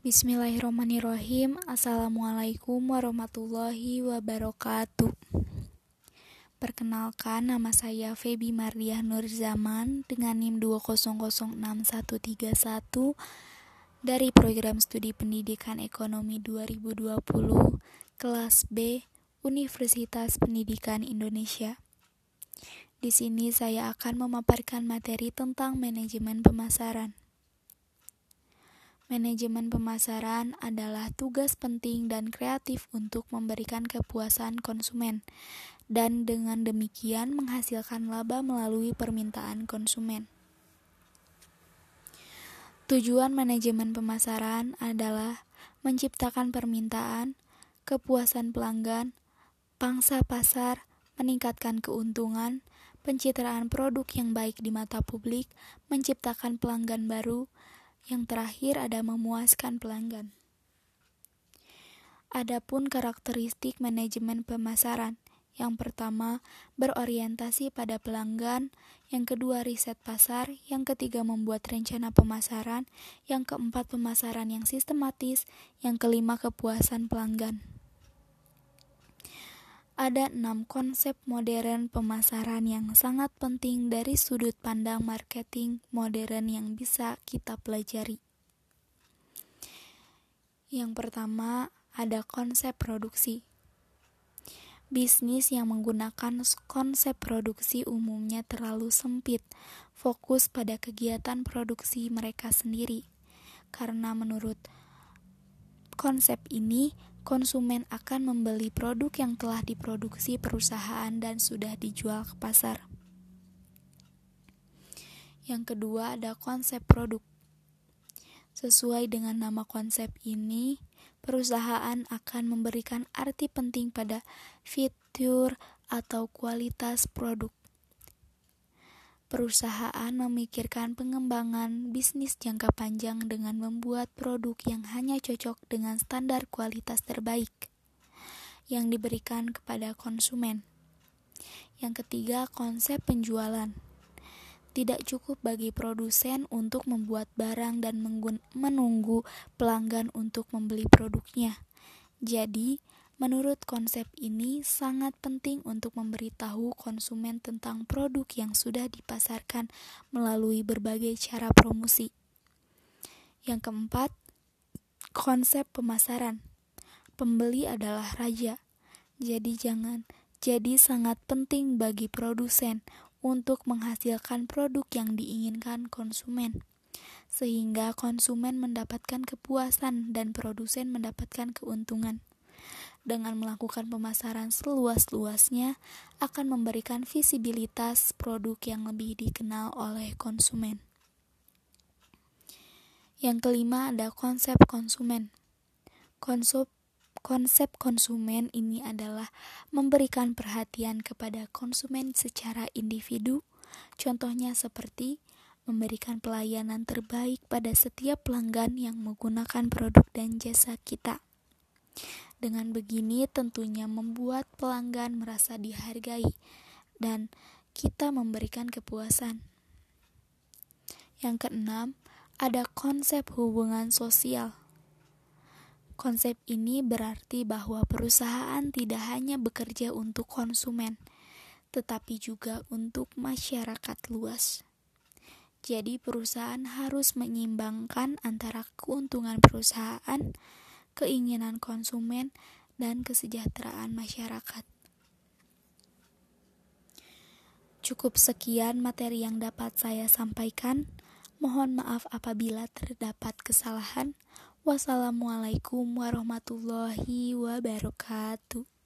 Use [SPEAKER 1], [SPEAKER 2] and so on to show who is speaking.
[SPEAKER 1] Bismillahirrahmanirrahim Assalamualaikum warahmatullahi wabarakatuh Perkenalkan nama saya Feby Mardiah Nurzaman dengan NIM 2006131 dari program studi pendidikan ekonomi 2020 kelas B Universitas Pendidikan Indonesia. Di sini saya akan memaparkan materi tentang manajemen pemasaran. Manajemen pemasaran adalah tugas penting dan kreatif untuk memberikan kepuasan konsumen, dan dengan demikian menghasilkan laba melalui permintaan konsumen. Tujuan manajemen pemasaran adalah menciptakan permintaan, kepuasan pelanggan, pangsa pasar, meningkatkan keuntungan, pencitraan produk yang baik di mata publik, menciptakan pelanggan baru, yang terakhir ada memuaskan pelanggan. Adapun karakteristik manajemen pemasaran. Yang pertama, berorientasi pada pelanggan, yang kedua riset pasar, yang ketiga membuat rencana pemasaran, yang keempat pemasaran yang sistematis, yang kelima kepuasan pelanggan. Ada enam konsep modern pemasaran yang sangat penting dari sudut pandang marketing modern yang bisa kita pelajari. Yang pertama, ada konsep produksi. Bisnis yang menggunakan konsep produksi umumnya terlalu sempit, fokus pada kegiatan produksi mereka sendiri. Karena menurut konsep ini, konsumen akan membeli produk yang telah diproduksi perusahaan dan sudah dijual ke pasar. Yang kedua, ada konsep produk. Sesuai dengan nama konsep ini, perusahaan akan memberikan arti penting pada fitur atau kualitas produk Perusahaan memikirkan pengembangan bisnis jangka panjang dengan membuat produk yang hanya cocok dengan standar kualitas terbaik yang diberikan kepada konsumen. Yang ketiga, konsep penjualan. Tidak cukup bagi produsen untuk membuat barang dan menunggu pelanggan untuk membeli produknya. Jadi, Menurut konsep ini, sangat penting untuk memberitahu konsumen tentang produk yang sudah dipasarkan melalui berbagai cara promosi. Yang keempat, konsep pemasaran. Pembeli adalah raja, jadi jangan jadi sangat penting bagi produsen untuk menghasilkan produk yang diinginkan konsumen, sehingga konsumen mendapatkan kepuasan dan produsen mendapatkan keuntungan dengan melakukan pemasaran seluas-luasnya akan memberikan visibilitas produk yang lebih dikenal oleh konsumen. Yang kelima ada konsep konsumen. Konsep konsep konsumen ini adalah memberikan perhatian kepada konsumen secara individu. Contohnya seperti memberikan pelayanan terbaik pada setiap pelanggan yang menggunakan produk dan jasa kita. Dengan begini tentunya membuat pelanggan merasa dihargai dan kita memberikan kepuasan. Yang keenam, ada konsep hubungan sosial. Konsep ini berarti bahwa perusahaan tidak hanya bekerja untuk konsumen, tetapi juga untuk masyarakat luas. Jadi, perusahaan harus menyeimbangkan antara keuntungan perusahaan keinginan konsumen, dan kesejahteraan masyarakat. Cukup sekian materi yang dapat saya sampaikan. Mohon maaf apabila terdapat kesalahan. Wassalamualaikum warahmatullahi wabarakatuh.